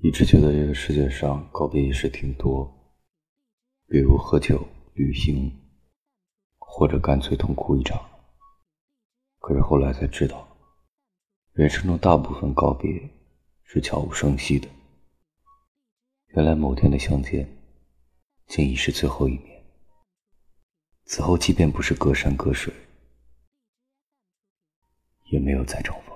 一直觉得这个世界上告别仪式挺多比如喝酒旅行或者干脆痛哭一场。可是后来才知道人生中大部分告别是悄无声息的。原来某天的相见竟已是最后一面此后即便不是隔山隔水也没有再重逢。